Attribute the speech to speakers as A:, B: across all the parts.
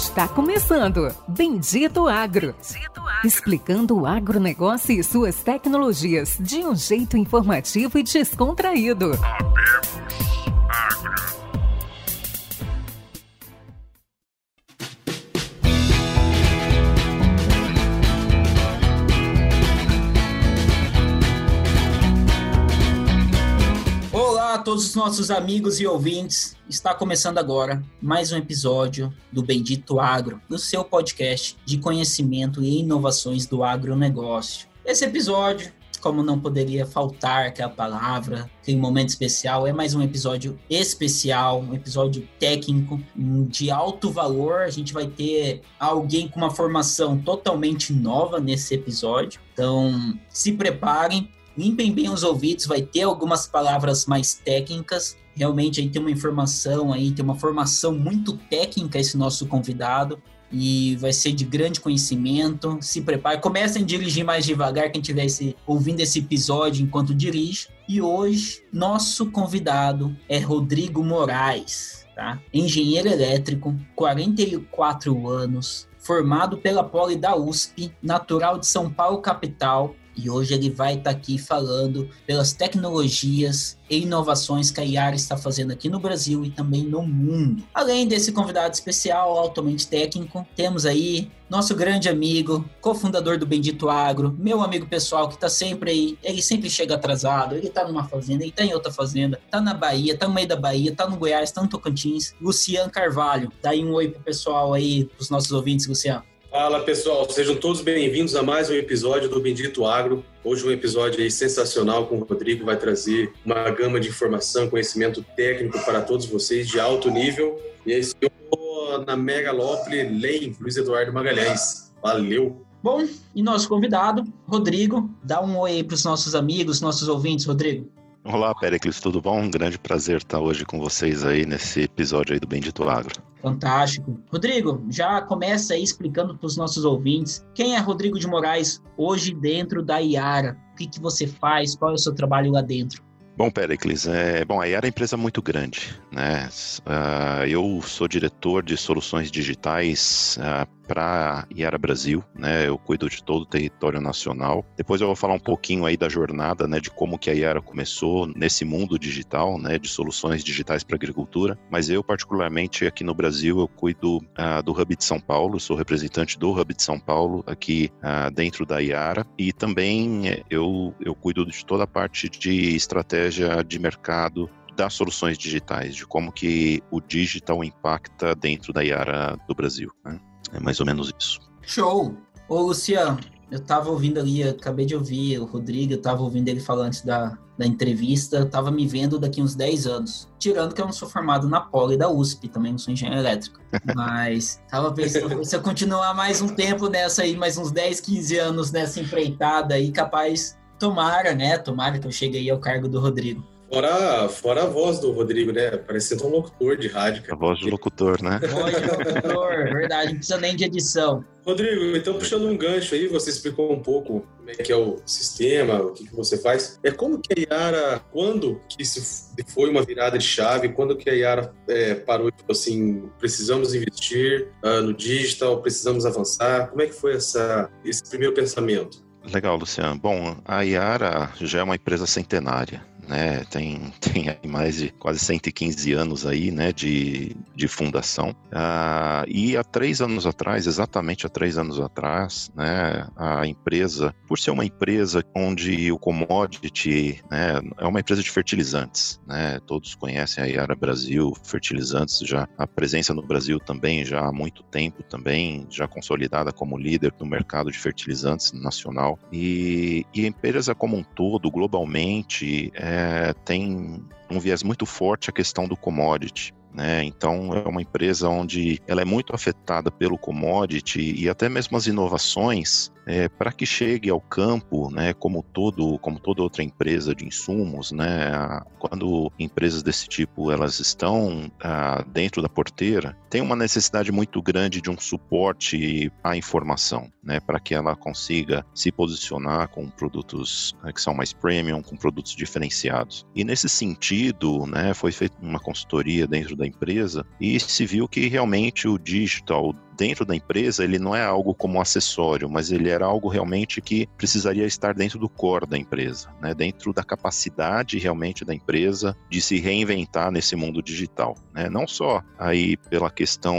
A: Está começando Bendito Agro. Bendito Agro. Explicando o agronegócio e suas tecnologias de um jeito informativo e descontraído.
B: Os nossos amigos e ouvintes. Está começando agora mais um episódio do Bendito Agro, o seu podcast de conhecimento e inovações do agronegócio. Esse episódio, como não poderia faltar aquela palavra, aquele momento especial, é mais um episódio especial, um episódio técnico de alto valor. A gente vai ter alguém com uma formação totalmente nova nesse episódio. Então, se preparem, limpem bem os ouvidos, vai ter algumas palavras mais técnicas. Realmente aí tem uma informação aí, tem uma formação muito técnica esse nosso convidado e vai ser de grande conhecimento. Se prepare, comecem a dirigir mais devagar quem estiver ouvindo esse episódio enquanto dirige. E hoje nosso convidado é Rodrigo Moraes, tá? Engenheiro elétrico, 44 anos, formado pela Poli da USP, natural de São Paulo capital, e hoje ele vai estar tá aqui falando pelas tecnologias e inovações que a Yara está fazendo aqui no Brasil e também no mundo. Além desse convidado especial, altamente técnico, temos aí nosso grande amigo, cofundador do Bendito Agro, meu amigo pessoal que está sempre aí, ele sempre chega atrasado, ele está numa fazenda, ele está em outra fazenda, está na Bahia, está no meio da Bahia, está no Goiás, está no Tocantins, Luciano Carvalho. Dá aí um oi pro pessoal aí, pros nossos ouvintes, Luciano.
C: Fala pessoal, sejam todos bem-vindos a mais um episódio do Bendito Agro. Hoje um episódio sensacional com o Rodrigo, vai trazer uma gama de informação, conhecimento técnico para todos vocês de alto nível. E aí eu tô na Megalópole Lane, Luiz Eduardo Magalhães. Valeu!
B: Bom, e nosso convidado, Rodrigo, dá um oi para os nossos amigos, nossos ouvintes, Rodrigo.
D: Olá, Pericles, tudo bom? Um grande prazer estar hoje com vocês aí nesse episódio aí do Bendito Agro.
B: Fantástico. Rodrigo, já começa aí explicando para os nossos ouvintes quem é Rodrigo de Moraes hoje dentro da Iara. O que, que você faz? Qual é o seu trabalho lá dentro?
D: Bom, Pericles, é, bom, a Iara é uma empresa muito grande, né? Uh, eu sou diretor de soluções digitais uh, para Iara Brasil, né? Eu cuido de todo o território nacional. Depois eu vou falar um pouquinho aí da jornada, né, de como que a Iara começou nesse mundo digital, né, de soluções digitais para agricultura. Mas eu particularmente aqui no Brasil eu cuido uh, do Hub de São Paulo, sou representante do Hub de São Paulo aqui uh, dentro da Iara e também eh, eu eu cuido de toda a parte de estratégia de mercado das soluções digitais, de como que o digital impacta dentro da Iara do Brasil. Né? É mais ou menos isso.
B: Show! Ô, Luciano, eu tava ouvindo ali, acabei de ouvir o Rodrigo, eu tava ouvindo ele falar antes da, da entrevista, eu tava me vendo daqui uns 10 anos. Tirando que eu não sou formado na Poli da USP, também não sou engenheiro elétrico. Mas tava pensando, se eu continuar mais um tempo nessa aí, mais uns 10, 15 anos nessa empreitada aí, capaz, tomara, né? Tomara que eu chegue aí ao cargo do Rodrigo.
C: Fora, fora a voz do Rodrigo, né? Parecendo um locutor de rádio.
D: A voz de locutor, né?
B: Voz de locutor, verdade. Não precisa nem de edição.
C: Rodrigo, então puxando um gancho aí, você explicou um pouco como é que é o sistema, o que, que você faz. É como que a Yara, quando que isso foi uma virada de chave, quando que a Yara é, parou, tipo assim, precisamos investir uh, no digital, precisamos avançar, como é que foi essa, esse primeiro pensamento?
D: Legal, Luciano. Bom, a Yara já é uma empresa centenária né? Tem, tem mais de quase 115 anos aí, né? De, de fundação. Ah, e há três anos atrás, exatamente há três anos atrás, né? A empresa, por ser uma empresa onde o commodity né, é uma empresa de fertilizantes, né? Todos conhecem a Yara Brasil, fertilizantes, já a presença no Brasil também já há muito tempo também, já consolidada como líder no mercado de fertilizantes nacional. E, e a empresa como um todo, globalmente, é, é, tem um viés muito forte a questão do commodity. Né? Então é uma empresa onde ela é muito afetada pelo commodity e até mesmo as inovações é, para que chegue ao campo, né, como todo, como toda outra empresa de insumos, né, quando empresas desse tipo elas estão ah, dentro da porteira, tem uma necessidade muito grande de um suporte à informação, né, para que ela consiga se posicionar com produtos né, que são mais premium, com produtos diferenciados. E nesse sentido, né, foi feita uma consultoria dentro da empresa e se viu que realmente o digital dentro da empresa, ele não é algo como acessório, mas ele era algo realmente que precisaria estar dentro do core da empresa, né? dentro da capacidade realmente da empresa de se reinventar nesse mundo digital. Né? Não só aí pela questão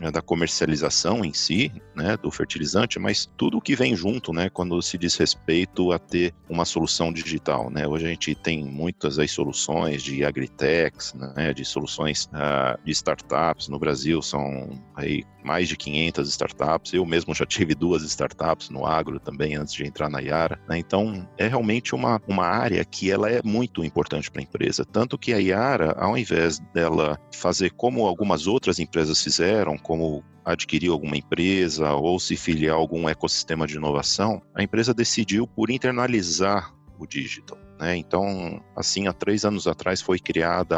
D: né, da comercialização em si, né, do fertilizante, mas tudo o que vem junto, né, quando se diz respeito a ter uma solução digital, né. Hoje a gente tem muitas soluções de agritechs, né, de soluções uh, de startups no Brasil, são aí mais de 500 startups. Eu mesmo já tive duas startups no agro também antes de entrar na Yara. Né? Então é realmente uma, uma área que ela é muito importante para a empresa, tanto que a Yara, ao invés dela fazer como algumas outras empresas fizeram, como adquirir alguma empresa ou se filiar a algum ecossistema de inovação, a empresa decidiu por internalizar o digital. Né? Então, assim, há três anos atrás foi criada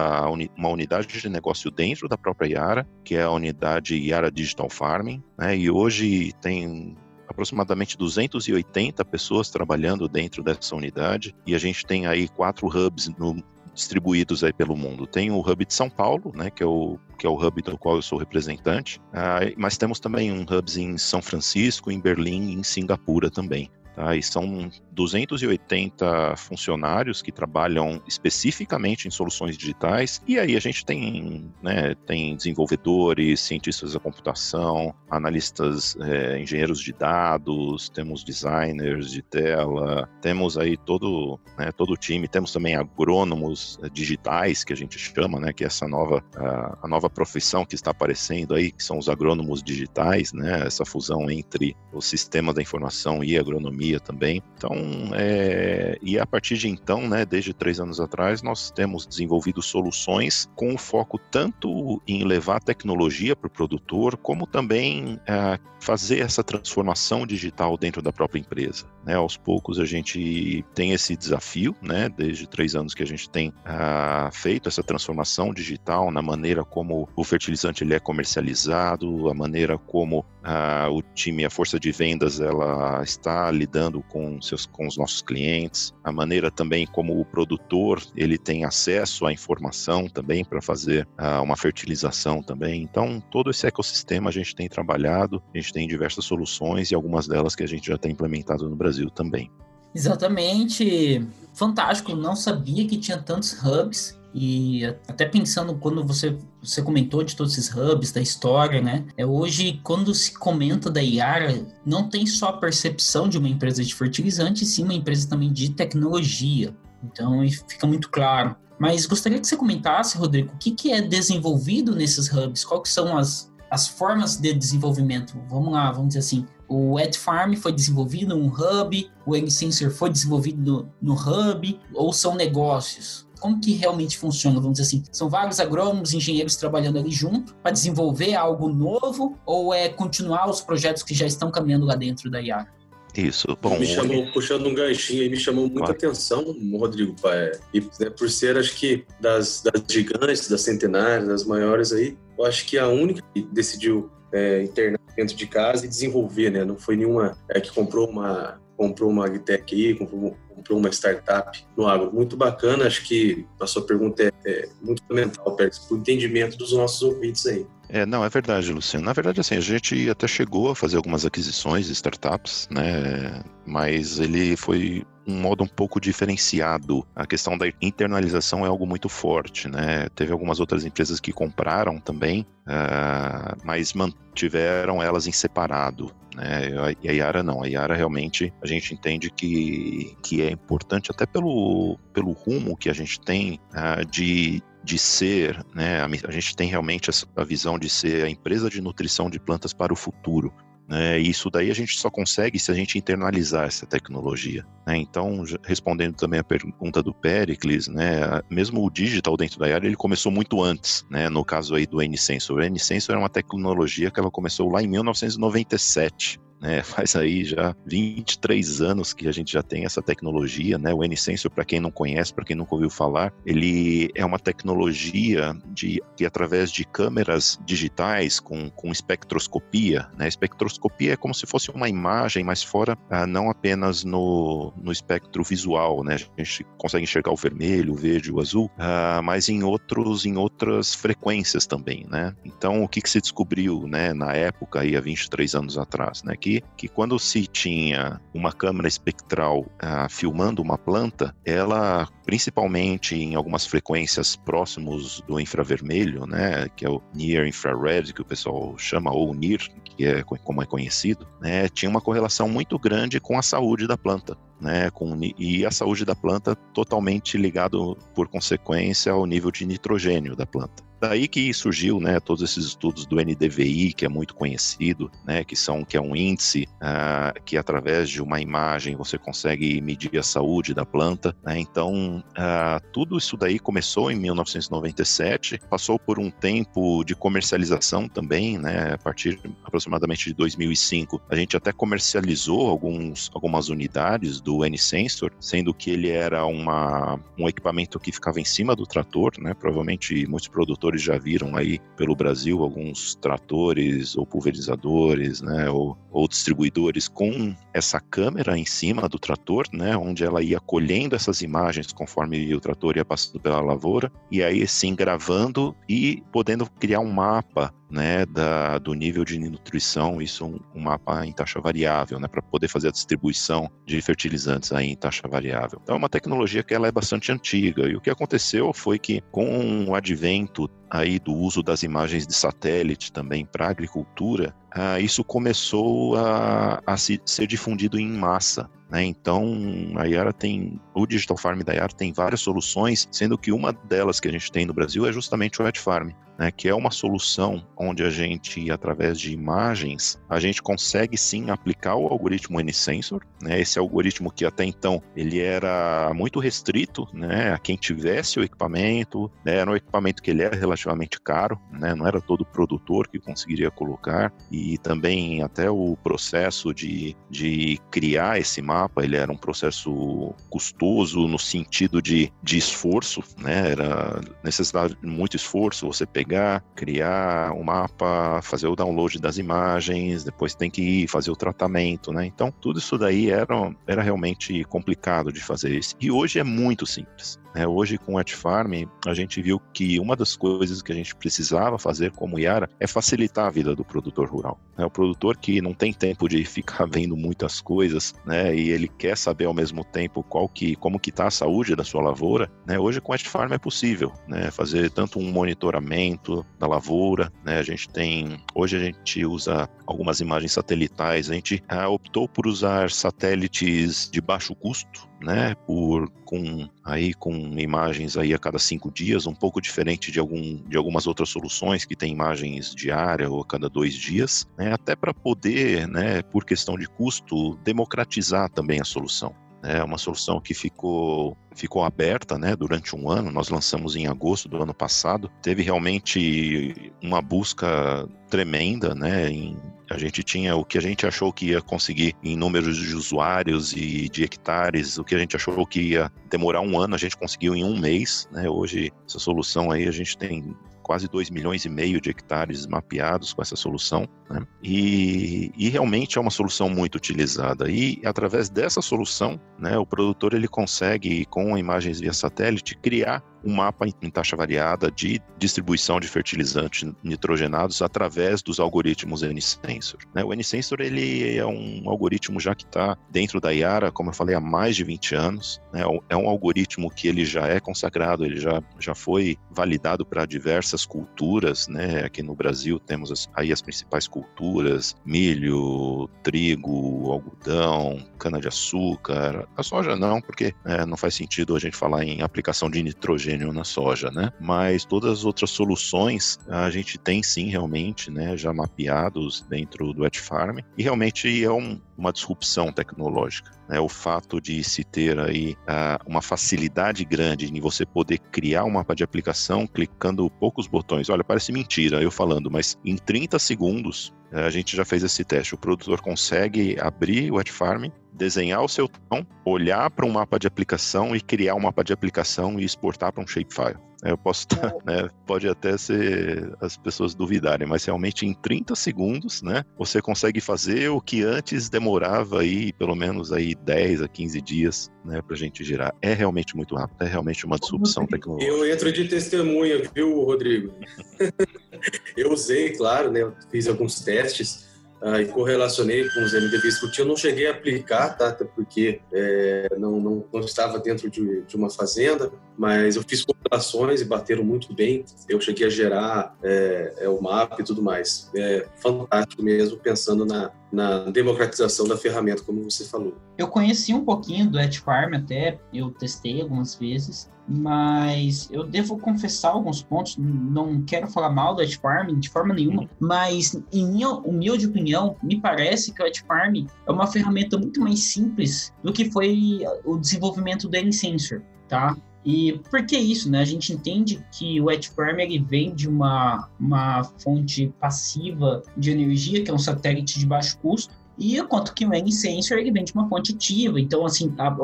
D: uma unidade de negócio dentro da própria Yara, que é a unidade Yara Digital Farming, né? e hoje tem aproximadamente 280 pessoas trabalhando dentro dessa unidade e a gente tem aí quatro hubs no, distribuídos aí pelo mundo. Tem o hub de São Paulo, né, que é o que é o hub do qual eu sou representante, ah, mas temos também um hub em São Francisco, em Berlim e em Singapura também. Tá? E são 280 funcionários que trabalham especificamente em soluções digitais. E aí a gente tem, né, tem desenvolvedores, cientistas da computação, analistas, é, engenheiros de dados, temos designers de tela, temos aí todo, né, todo o time, temos também agrônomos é, digitais, que a gente chama, né, que é essa nova, a, a nova profissão que está aparecendo aí, que são os agrônomos digitais, né, essa fusão entre o sistema da informação e a agronomia também. Então, é, e a partir de então, né, desde três anos atrás, nós temos desenvolvido soluções com foco tanto em levar tecnologia para o produtor, como também é, fazer essa transformação digital dentro da própria empresa. Né? Aos poucos a gente tem esse desafio, né, desde três anos que a gente tem ah, feito essa transformação digital na maneira como o fertilizante ele é comercializado, a maneira como ah, o time, a força de vendas, ela está lidando lidando com, seus, com os nossos clientes, a maneira também como o produtor ele tem acesso à informação também para fazer uh, uma fertilização também. Então, todo esse ecossistema a gente tem trabalhado, a gente tem diversas soluções e algumas delas que a gente já tem implementado no Brasil também.
B: Exatamente. Fantástico, não sabia que tinha tantos hubs e até pensando quando você, você comentou de todos esses hubs, da história, né? É, hoje, quando se comenta da Iara, não tem só a percepção de uma empresa de fertilizante, sim uma empresa também de tecnologia. Então, fica muito claro. Mas gostaria que você comentasse, Rodrigo, o que, que é desenvolvido nesses hubs? Quais são as, as formas de desenvolvimento? Vamos lá, vamos dizer assim. O Farm foi desenvolvido no hub, o N-Sensor foi desenvolvido no, no hub, ou são negócios? Como que realmente funciona, vamos dizer assim? São vários agrônomos, engenheiros trabalhando ali junto para desenvolver algo novo ou é continuar os projetos que já estão caminhando lá dentro da IAR?
D: Isso. Bom,
C: me chamou, puxando um ganchinho aí, me chamou muita atenção, Rodrigo, pai. E né, por ser, acho que, das, das gigantes, das centenárias, das maiores aí, eu acho que a única que decidiu é, internar dentro de casa e desenvolver, né? Não foi nenhuma é, que comprou uma comprou uma agtech aí, comprou comprou uma startup no agro. Muito bacana, acho que a sua pergunta é, é muito fundamental, para o entendimento dos nossos ouvintes aí.
D: É, não, é verdade, Luciano. Na verdade, assim, a gente até chegou a fazer algumas aquisições de startups, né? Mas ele foi um modo um pouco diferenciado. A questão da internalização é algo muito forte, né? Teve algumas outras empresas que compraram também, uh, mas mantiveram elas em separado. Né? E a Yara não, a Yara realmente a gente entende que, que é importante até pelo, pelo rumo que a gente tem uh, de de ser, né, a, gente tem realmente a visão de ser a empresa de nutrição de plantas para o futuro. Né, e isso daí a gente só consegue se a gente internalizar essa tecnologia. Né? Então, respondendo também a pergunta do Pericles, né, mesmo o digital dentro da área ele começou muito antes, né, no caso aí do N-Sensor. O N-Sensor é uma tecnologia que ela começou lá em 1997. Né? Faz aí já 23 anos que a gente já tem essa tecnologia, né? O N-Sensor, para quem não conhece, para quem nunca ouviu falar, ele é uma tecnologia de que através de câmeras digitais com, com espectroscopia, né? Espectroscopia é como se fosse uma imagem, mas fora ah, não apenas no, no espectro visual, né? A gente consegue enxergar o vermelho, o verde, o azul, ah, mas em outros, em outras frequências também, né? Então, o que, que se descobriu, né? Na época aí há 23 anos atrás, né? Que, que quando se tinha uma câmera espectral ah, filmando uma planta, ela principalmente em algumas frequências próximos do infravermelho, né, que é o Near Infrared, que o pessoal chama, ou NIR, que é como é conhecido, né, tinha uma correlação muito grande com a saúde da planta. Né, com, e a saúde da planta totalmente ligado, por consequência, ao nível de nitrogênio da planta. Daí que surgiu, né, todos esses estudos do NDVI, que é muito conhecido, né, que são que é um índice uh, que através de uma imagem você consegue medir a saúde da planta. Né? Então, uh, tudo isso daí começou em 1997, passou por um tempo de comercialização também, né, a partir aproximadamente de 2005. A gente até comercializou alguns, algumas unidades do N-Sensor, sendo que ele era uma, um equipamento que ficava em cima do trator, né, provavelmente muitos produtores já viram aí pelo Brasil alguns tratores ou pulverizadores, né, ou, ou distribuidores com essa câmera em cima do trator, né, onde ela ia colhendo essas imagens conforme o trator ia passando pela lavoura e aí sim gravando e podendo criar um mapa né, da, do nível de nutrição, isso um, um mapa em taxa variável, né, para poder fazer a distribuição de fertilizantes aí em taxa variável. Então é uma tecnologia que ela é bastante antiga e o que aconteceu foi que com o advento aí do uso das imagens de satélite também para agricultura, ah, isso começou a, a se, ser difundido em massa. Né? Então, a Yara tem, o Digital Farm da Yara tem várias soluções, sendo que uma delas que a gente tem no Brasil é justamente o Red Farm né, que é uma solução onde a gente, através de imagens, a gente consegue sim aplicar o algoritmo N-Sensor, né, esse algoritmo que até então ele era muito restrito né, a quem tivesse o equipamento, né, era um equipamento que ele era relativamente caro, né, não era todo produtor que conseguiria colocar, e também até o processo de, de criar esse mapa, ele era um processo custoso no sentido de, de esforço, né, era necessidade de muito esforço você pegar pegar, criar o um mapa, fazer o download das imagens, depois tem que ir fazer o tratamento, né? Então, tudo isso daí era, era realmente complicado de fazer isso. E hoje é muito simples. Né? Hoje, com o Farm, a gente viu que uma das coisas que a gente precisava fazer como Yara é facilitar a vida do produtor rural. Né? O produtor que não tem tempo de ficar vendo muitas coisas, né? E ele quer saber ao mesmo tempo qual que, como que está a saúde da sua lavoura, né? Hoje com o Farm é possível, né? Fazer tanto um monitoramento da lavoura, né? A gente tem, hoje a gente usa algumas imagens satelitais, a gente ah, optou por usar satélites de baixo custo, né, por com aí com imagens aí a cada cinco dias, um pouco diferente de algum de algumas outras soluções que tem imagens diária ou a cada dois dias, né, até para poder, né, por questão de custo, democratizar também a solução. É uma solução que ficou, ficou aberta né, durante um ano. Nós lançamos em agosto do ano passado. Teve realmente uma busca tremenda, né? Em, a gente tinha o que a gente achou que ia conseguir em números de usuários e de hectares, o que a gente achou que ia demorar um ano, a gente conseguiu em um mês, né? Hoje, essa solução aí, a gente tem quase 2 milhões e meio de hectares mapeados com essa solução. Né? E, e, realmente é uma solução muito utilizada. E através dessa solução, né, o produtor ele consegue, com imagens via satélite, criar um mapa em taxa variada de distribuição de fertilizantes nitrogenados através dos algoritmos N-Sensor. Né? O N-Sensor ele é um algoritmo já que está dentro da IARA, como eu falei, há mais de 20 anos. Né? É um algoritmo que ele já é consagrado, ele já, já foi validado para diversas culturas. Né? Aqui no Brasil temos as, aí as principais culturas, milho, trigo, algodão, cana-de-açúcar. A soja não, porque é, não faz sentido a gente falar em aplicação de nitrogênio na soja, né? Mas todas as outras soluções a gente tem sim realmente, né, já mapeados dentro do Wet Farm e realmente é um, uma disrupção tecnológica. Né? O fato de se ter aí uh, uma facilidade grande em você poder criar um mapa de aplicação clicando poucos botões. Olha, parece mentira eu falando, mas em 30 segundos a gente já fez esse teste. O produtor consegue abrir o Wet Farm, desenhar o seu tom, olhar para um mapa de aplicação e criar um mapa de aplicação e exportar para um shapefile. É, eu posso estar, né, pode até ser as pessoas duvidarem, mas realmente em 30 segundos, né, você consegue fazer o que antes demorava aí pelo menos aí 10 a 15 dias, né, pra gente girar. É realmente muito rápido, é realmente uma disrupção tecnológica.
C: Eu entro de testemunha, viu, Rodrigo? eu usei, claro, né, eu fiz alguns testes ah, e correlacionei com os MDBs que eu tinha. Eu não cheguei a aplicar, tá? Até porque é, não, não, não, estava dentro de, de, uma fazenda, mas eu fiz correlações e bateram muito bem. Eu cheguei a gerar é, é, o mapa e tudo mais. É fantástico mesmo, pensando na, na democratização da ferramenta, como você falou.
B: Eu conheci um pouquinho do Farm até, eu testei algumas vezes, mas eu devo confessar alguns pontos, não quero falar mal do Farm de forma nenhuma, mas em minha humilde opinião, me parece que o Farm é uma ferramenta muito mais simples do que foi o desenvolvimento do N-Sensor, tá? E por que isso, né? A gente entende que o Farm ele vem de uma, uma fonte passiva de energia, que é um satélite de baixo custo, e quanto que o N-Sensor ele vem de uma fonte ativa, então assim, a,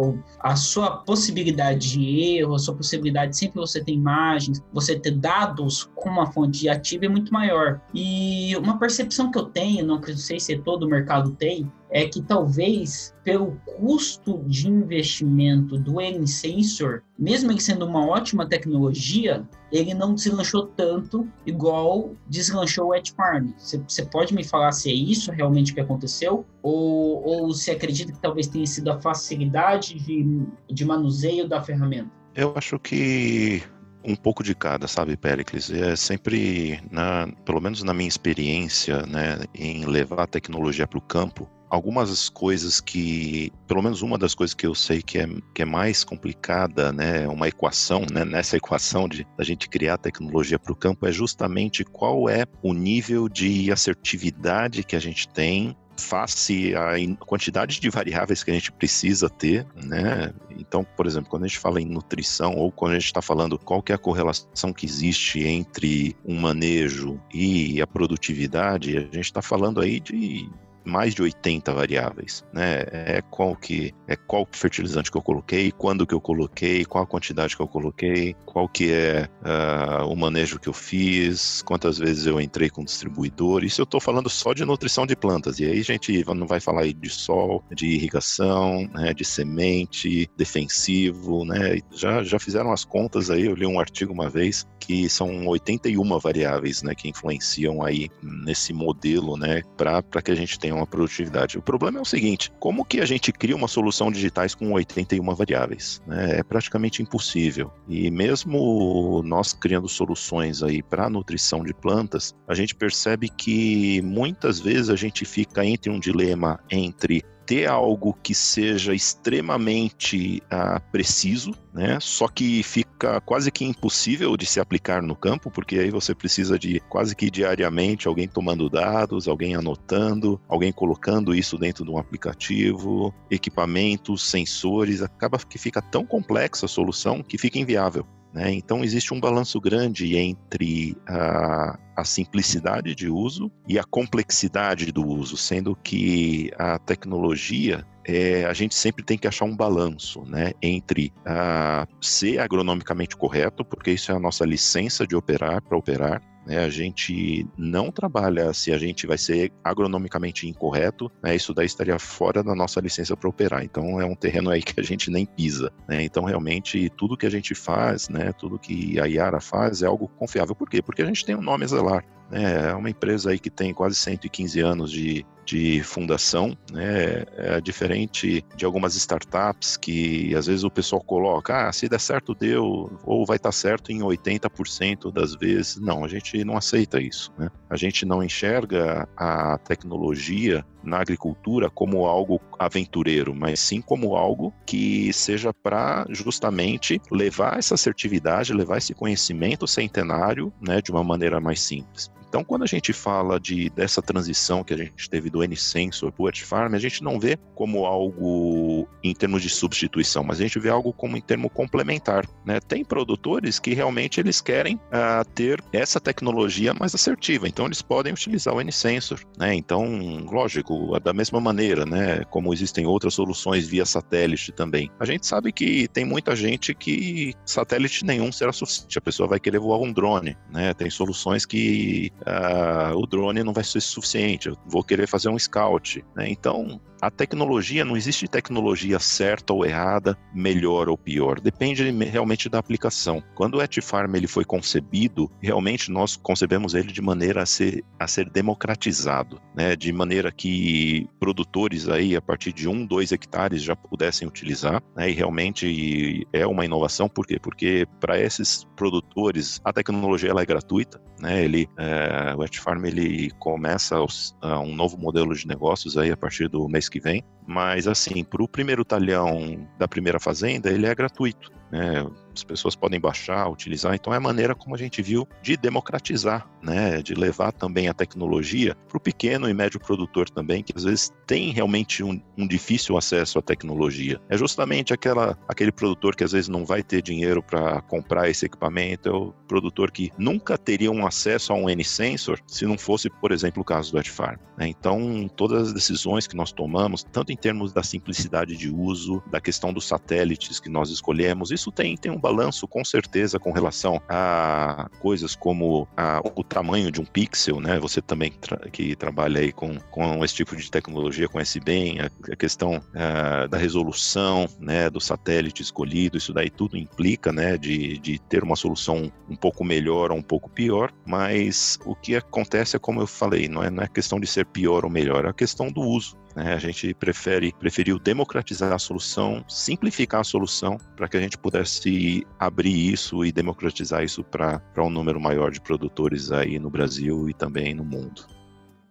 B: a, sua possibilidade de erro, a sua possibilidade de sempre você ter imagens, você ter dados com uma fonte ativa é muito maior. E uma percepção que eu tenho, não sei se todo o mercado tem, é que talvez pelo custo de investimento do N-Sensor, mesmo ele sendo uma ótima tecnologia, ele não deslanchou tanto igual deslanchou o Edge Farm. Você pode me falar se é isso realmente que aconteceu? Ou, ou se acredita que talvez tenha sido a facilidade de, de manuseio da ferramenta?
D: Eu acho que um pouco de cada, sabe, Pericles? É sempre, na, pelo menos na minha experiência, né, em levar a tecnologia para o campo, algumas coisas que, pelo menos uma das coisas que eu sei que é, que é mais complicada, né, uma equação, né, nessa equação de a gente criar tecnologia para o campo é justamente qual é o nível de assertividade que a gente tem face à quantidade de variáveis que a gente precisa ter, né? Então, por exemplo, quando a gente fala em nutrição ou quando a gente está falando qual que é a correlação que existe entre um manejo e a produtividade, a gente está falando aí de mais de 80 variáveis, né? É qual que é qual fertilizante que eu coloquei, quando que eu coloquei, qual a quantidade que eu coloquei, qual que é uh, o manejo que eu fiz, quantas vezes eu entrei com distribuidor. Isso eu estou falando só de nutrição de plantas. E aí a gente não vai falar de sol, de irrigação, né, de semente, defensivo, né? Já já fizeram as contas aí. Eu li um artigo uma vez que são 81 variáveis, né, que influenciam aí nesse modelo, né, para que a gente tenha uma produtividade. O problema é o seguinte: como que a gente cria uma solução digitais com 81 variáveis? Né? É praticamente impossível. E mesmo nós criando soluções aí para nutrição de plantas, a gente percebe que muitas vezes a gente fica entre um dilema entre ter algo que seja extremamente uh, preciso, né? Só que fica quase que impossível de se aplicar no campo, porque aí você precisa de quase que diariamente alguém tomando dados, alguém anotando, alguém colocando isso dentro de um aplicativo, equipamentos, sensores, acaba que fica tão complexa a solução que fica inviável. Né? Então, existe um balanço grande entre a, a, simplicidade de uso e a complexidade do uso, sendo que a tecnologia. É, a gente sempre tem que achar um balanço né, entre a, ser agronomicamente correto, porque isso é a nossa licença de operar para operar, né? A gente não trabalha se a gente vai ser agronomicamente incorreto, né? isso daí estaria fora da nossa licença para operar. Então é um terreno aí que a gente nem pisa. Né? Então realmente tudo que a gente faz, né? tudo que a Yara faz é algo confiável. Por quê? Porque a gente tem um nome a zelar. Né? É uma empresa aí que tem quase 115 anos de, de fundação, né? É diferente de algumas startups que às vezes o pessoal coloca, ah, se der certo deu, ou vai estar certo em 80% das vezes. Não, a gente não aceita isso, né? A gente não enxerga a tecnologia na agricultura como algo aventureiro, mas sim como algo que seja para justamente levar essa assertividade, levar esse conhecimento centenário, né, de uma maneira mais simples. Então, quando a gente fala de dessa transição que a gente teve do N-Sensor para o Farm, a gente não vê como algo em termos de substituição, mas a gente vê algo como em termo complementar. Né? Tem produtores que realmente eles querem uh, ter essa tecnologia mais assertiva, então eles podem utilizar o N-Sensor. Né? Então, lógico, da mesma maneira, né? como existem outras soluções via satélite também. A gente sabe que tem muita gente que satélite nenhum será suficiente, a pessoa vai querer voar um drone. Né? Tem soluções que uh, o drone não vai ser suficiente, eu vou querer fazer um scout. Né? Então, a tecnologia, não existe tecnologia certa ou errada, melhor ou pior. Depende realmente da aplicação. Quando o Etfarm ele foi concebido, realmente nós concebemos ele de maneira a ser, a ser democratizado, né? de maneira que produtores aí a partir de um, dois hectares já pudessem utilizar, né? e realmente é uma inovação, por quê? Porque para esses produtores a tecnologia ela é gratuita, né? ele, é, o Etfarm ele começa aos, a um novo modelo de negócios aí a partir do mês que vem. Mas, assim, para o primeiro talhão da primeira fazenda, ele é gratuito. Né? As pessoas podem baixar, utilizar. Então é a maneira como a gente viu de democratizar, né, de levar também a tecnologia para o pequeno e médio produtor também, que às vezes tem realmente um, um, difícil acesso à tecnologia. É justamente aquela, aquele produtor que às vezes não vai ter dinheiro para comprar esse equipamento, é o produtor que nunca teria um acesso a um N-Sensor se não fosse, por exemplo, o caso do Edfarm. Né? Então, todas as decisões que nós tomamos, tanto em termos da simplicidade de uso, da questão dos satélites que nós escolhemos, isso tem, tem um balanço com certeza com relação a coisas como a, o tamanho de um pixel, né? Você também tra que trabalha aí com, com esse tipo de tecnologia conhece bem a, a questão a, da resolução, né? Do satélite escolhido, isso daí tudo implica, né? De, de ter uma solução um pouco melhor ou um pouco pior, mas o que acontece é como eu falei, não é, não é questão de ser pior ou melhor, é a questão do uso. Né? A gente prefere, preferiu democratizar a solução, simplificar a solução, para que a gente pudesse abrir isso e democratizar isso para um número maior de produtores aí no Brasil e também no mundo.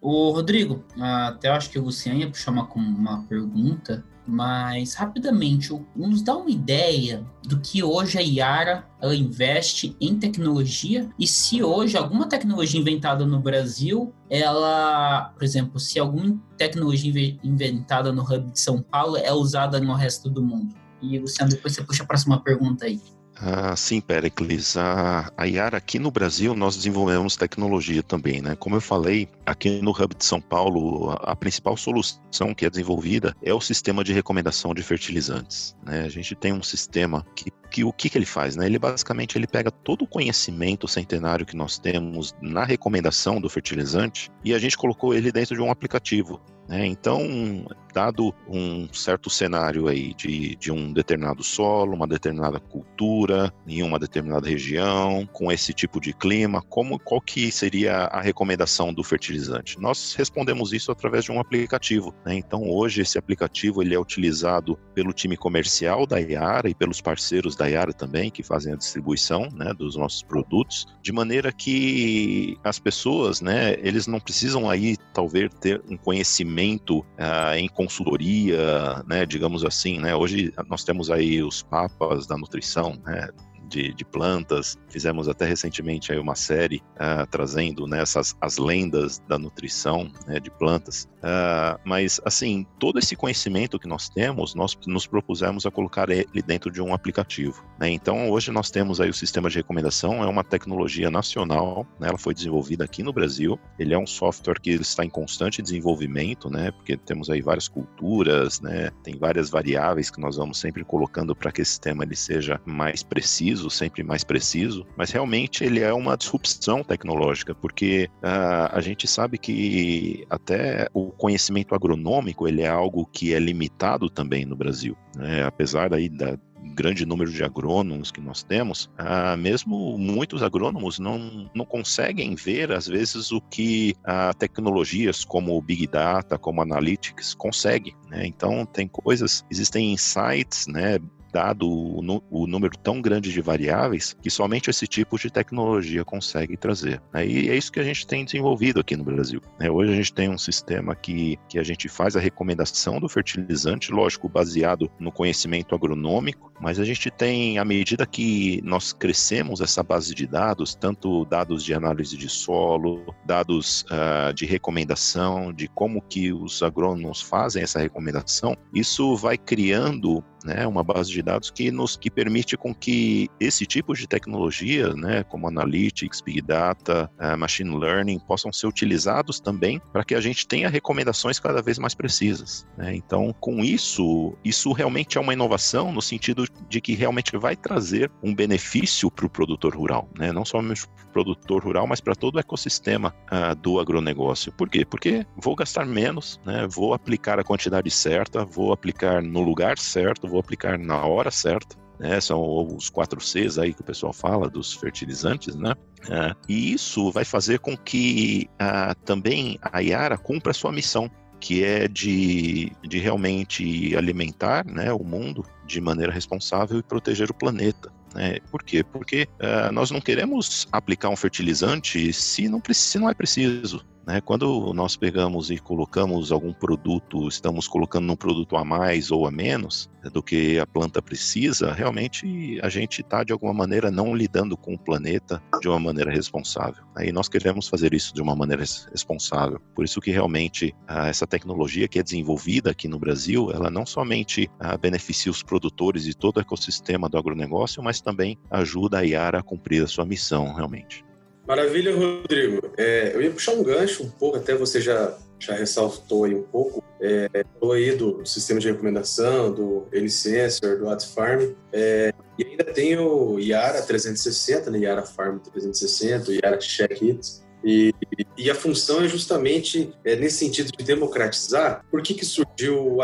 B: O Rodrigo, até acho que o Luciano ia puxar uma, uma pergunta mas rapidamente, nos dá uma ideia do que hoje a Yara ela investe em tecnologia e se hoje alguma tecnologia inventada no Brasil, ela, por exemplo, se alguma tecnologia inventada no Hub de São Paulo é usada no resto do mundo. E Luciano, depois você puxa a próxima pergunta aí.
D: Ah, sim, Pericles. A, Yara aqui no Brasil nós desenvolvemos tecnologia também, né? Como eu falei, aqui no Hub de São Paulo, a, a principal solução que é desenvolvida é o sistema de recomendação de fertilizantes. Né? A gente tem um sistema que que o que, que ele faz? Né? Ele basicamente ele pega todo o conhecimento centenário que nós temos na recomendação do fertilizante e a gente colocou ele dentro de um aplicativo. Né? Então, dado um certo cenário aí de, de um determinado solo, uma determinada cultura, em uma determinada região, com esse tipo de clima, como qual que seria a recomendação do fertilizante? Nós respondemos isso através de um aplicativo. Né? Então, hoje esse aplicativo ele é utilizado pelo time comercial da Iara e pelos parceiros da Yara também, que fazem a distribuição né, dos nossos produtos, de maneira que as pessoas, né, eles não precisam aí, talvez, ter um conhecimento uh, em consultoria, né, digamos assim, né, hoje nós temos aí os papas da nutrição, né, de, de plantas. Fizemos até recentemente aí uma série uh, trazendo né, as lendas da nutrição né, de plantas. Uh, mas, assim, todo esse conhecimento que nós temos, nós nos propusemos a colocar ele dentro de um aplicativo. Né? Então, hoje nós temos aí o sistema de recomendação, é uma tecnologia nacional, né? ela foi desenvolvida aqui no Brasil. Ele é um software que está em constante desenvolvimento, né? porque temos aí várias culturas, né? tem várias variáveis que nós vamos sempre colocando para que esse sistema ele seja mais preciso preciso, sempre mais preciso, mas realmente ele é uma disrupção tecnológica, porque uh, a gente sabe que até o conhecimento agronômico ele é algo que é limitado também no Brasil, né? apesar aí da, grande número de agrônomos que nós temos, ah, mesmo muitos agrônomos não, não conseguem ver, às vezes, o que ah, tecnologias como Big Data, como Analytics conseguem. Né? Então, tem coisas, existem insights, né, dado o, o, número tão grande de variáveis que somente esse tipo de tecnologia consegue trazer. Né? E é isso que a gente tem desenvolvido aqui no Brasil. Né? Hoje a gente tem um sistema que, que a gente faz a recomendação do fertilizante, lógico, baseado no conhecimento agronômico, mas a gente tem, à medida que nós crescemos essa base de dados, tanto dados de análise de solo, dados uh, de recomendação, de como que os agrônomos fazem essa recomendação, isso vai criando né, uma base de dados que nos que permite com que esse tipo de tecnologia, né, como analytics, big data, uh, machine learning, possam ser utilizados também para que a gente tenha recomendações cada vez mais precisas. Né? Então, com isso, isso realmente é uma inovação no sentido de que realmente vai trazer um benefício para o produtor rural, né? não somente para o produtor rural, mas para todo o ecossistema uh, do agronegócio. Por quê? Porque vou gastar menos, né? vou aplicar a quantidade certa, vou aplicar no lugar certo, vou aplicar na hora certa. Né, são os quatro Cs aí que o pessoal fala dos fertilizantes, né? Uh, e isso vai fazer com que uh, também a Yara cumpra a sua missão, que é de, de realmente alimentar né, o mundo de maneira responsável e proteger o planeta. Né? Por quê? Porque uh, nós não queremos aplicar um fertilizante se não, se não é preciso. Né? Quando nós pegamos e colocamos algum produto, estamos colocando um produto a mais ou a menos do que a planta precisa, realmente a gente está de alguma maneira não lidando com o planeta de uma maneira responsável. Aí nós queremos fazer isso de uma maneira responsável. Por isso que realmente ah, essa tecnologia que é desenvolvida aqui no Brasil, ela não somente ah, beneficia os produtores e todo o ecossistema do agronegócio, mas também ajuda a IARA a cumprir a sua missão realmente.
C: Maravilha, Rodrigo. É, eu ia puxar um gancho um pouco, até você já, já ressaltou aí um pouco, é, falou aí do sistema de recomendação, do N-Sensor, do AdFarm, é, e ainda tem o Yara 360, né, Yara Farm 360, o Yara Check It, e, e, a função é justamente é, nesse sentido de democratizar. Por que, que surgiu o,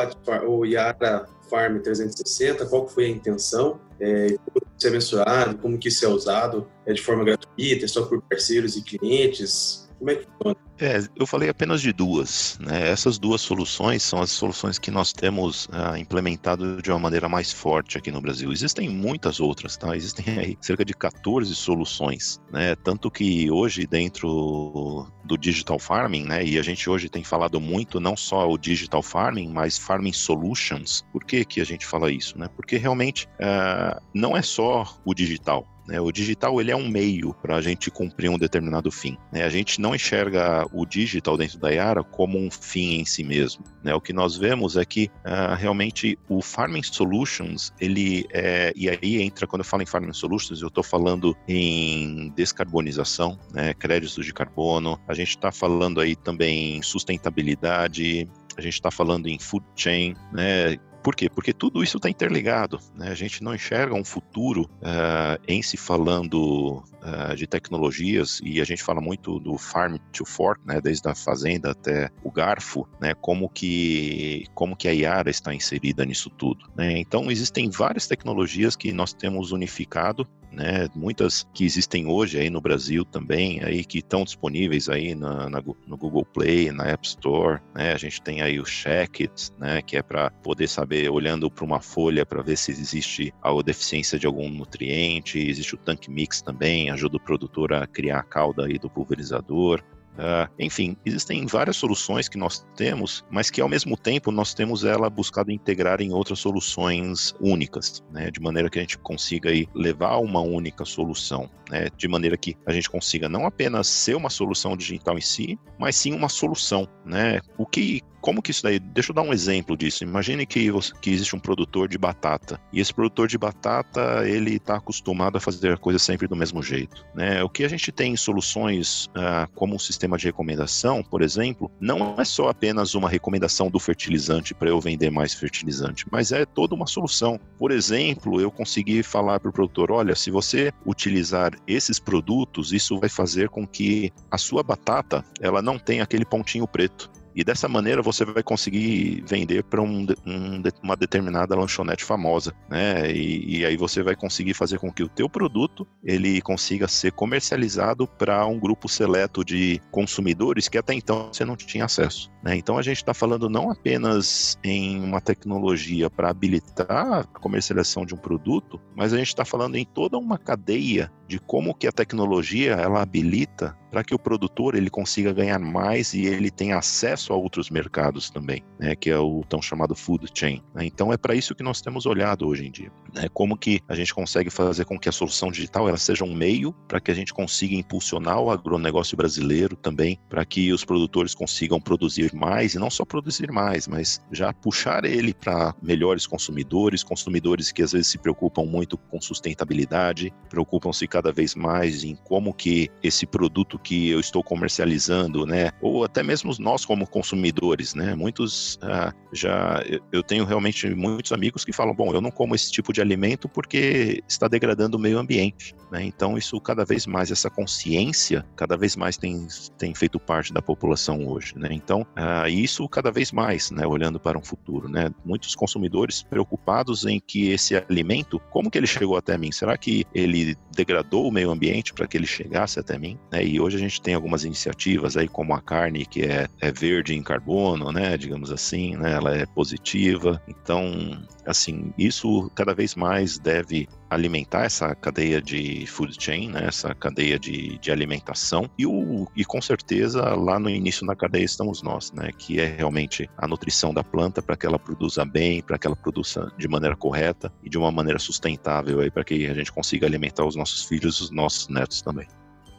C: o Yara Farm 360? Qual foi a intenção? É, ser mensurado, como que isso é usado, é de forma gratuita, é só por parceiros e clientes, como é que funciona?
D: É, eu falei apenas de duas. Né? Essas duas soluções são as soluções que nós temos ah, implementado de uma maneira mais forte aqui no Brasil. Existem muitas outras, tá? Existem aí cerca de 14 soluções, né? Tanto que hoje dentro do digital farming, né? E a gente hoje tem falado muito não só o digital farming, mas farming solutions. Por que que a gente fala isso, né? Porque realmente ah, não é só o digital, né? O digital ele é um meio para a gente cumprir um determinado fim. Né? A gente não enxerga o digital dentro da Yara como um fim em si mesmo. Né? O que nós vemos é que uh, realmente o Farming Solutions, ele é, e aí entra, quando eu falo em Farming Solutions, eu estou falando em descarbonização, né? créditos de carbono, a gente está falando aí também em sustentabilidade, a gente está falando em food chain, né? Por quê? Porque tudo isso está interligado. Né? A gente não enxerga um futuro uh, em se falando uh, de tecnologias e a gente fala muito do farm to fork, né? desde a fazenda até o garfo, né? como que como que a Yara está inserida nisso tudo. Né? Então existem várias tecnologias que nós temos unificado né? Muitas que existem hoje aí no Brasil também, aí que estão disponíveis aí na, na, no Google Play, na App Store, né? A gente tem aí o Check It, né? Que é para poder saber, olhando para uma folha, para ver se existe a deficiência de algum nutriente. Existe o Tank Mix também, ajuda o produtor a criar a cauda aí do pulverizador. Uh, enfim, existem várias soluções que nós temos, mas que ao mesmo tempo nós temos ela buscado integrar em outras soluções únicas, né, de maneira que a gente consiga aí levar uma única solução, né, de maneira que a gente consiga não apenas ser uma solução digital em si, mas sim uma solução, né, o que como que isso daí? Deixa eu dar um exemplo disso. Imagine que, você, que existe um produtor de batata e esse produtor de batata ele está acostumado a fazer a coisa sempre do mesmo jeito. Né? O que a gente tem em soluções uh, como um sistema de recomendação, por exemplo, não é só apenas uma recomendação do fertilizante para eu vender mais fertilizante, mas é toda uma solução. Por exemplo, eu consegui falar para o produtor: olha, se você utilizar esses produtos, isso vai fazer com que a sua batata ela não tenha aquele pontinho preto E dessa maneira você vai conseguir vender para um, um, uma determinada lanchonete famosa, né? E, e, aí você vai conseguir fazer com que o teu produto ele consiga ser comercializado para um grupo seleto de consumidores que até então você não tinha acesso. Né? Então a gente está falando não apenas em uma tecnologia para habilitar a comercialização de um produto, mas a gente está falando em toda uma cadeia de como que a tecnologia ela habilita para que o produtor ele consiga ganhar mais e ele tenha acesso a outros mercados também, né, que é o tão chamado food chain. Né? Então é para isso que nós temos olhado hoje em dia, né? como que a gente consegue fazer com que a solução digital ela seja um meio para que a gente consiga impulsionar o agronegócio brasileiro também, para que os produtores consigam produzir mais e não só produzir mais, mas já puxar ele para melhores consumidores, consumidores que às vezes se preocupam muito com sustentabilidade, preocupam-se cada vez mais em como que esse produto que eu estou comercializando, né? Ou até mesmo nós como consumidores, né? Muitos ah, já eu tenho realmente muitos amigos que falam, bom, eu não como esse tipo de alimento porque está degradando o meio ambiente, né? Então isso cada vez mais essa consciência cada vez mais tem, tem feito parte da população hoje, né? Então ah, isso cada vez mais, né? Olhando para um futuro, né? Muitos consumidores preocupados em que esse alimento, como que ele chegou até mim? Será que ele degradou o meio ambiente para que ele chegasse até mim? Né? E hoje a gente tem algumas iniciativas aí, como a carne que é, é verde em carbono, né, digamos assim, né, ela é positiva. Então, assim, isso cada vez mais deve alimentar essa cadeia de food chain, né, essa cadeia de, de alimentação e, o, e com certeza lá no início da cadeia estamos nós, né, que é realmente a nutrição da planta para que ela produza bem, para que ela produza de maneira correta e de uma maneira sustentável aí para que a gente consiga alimentar os nossos filhos os nossos netos também.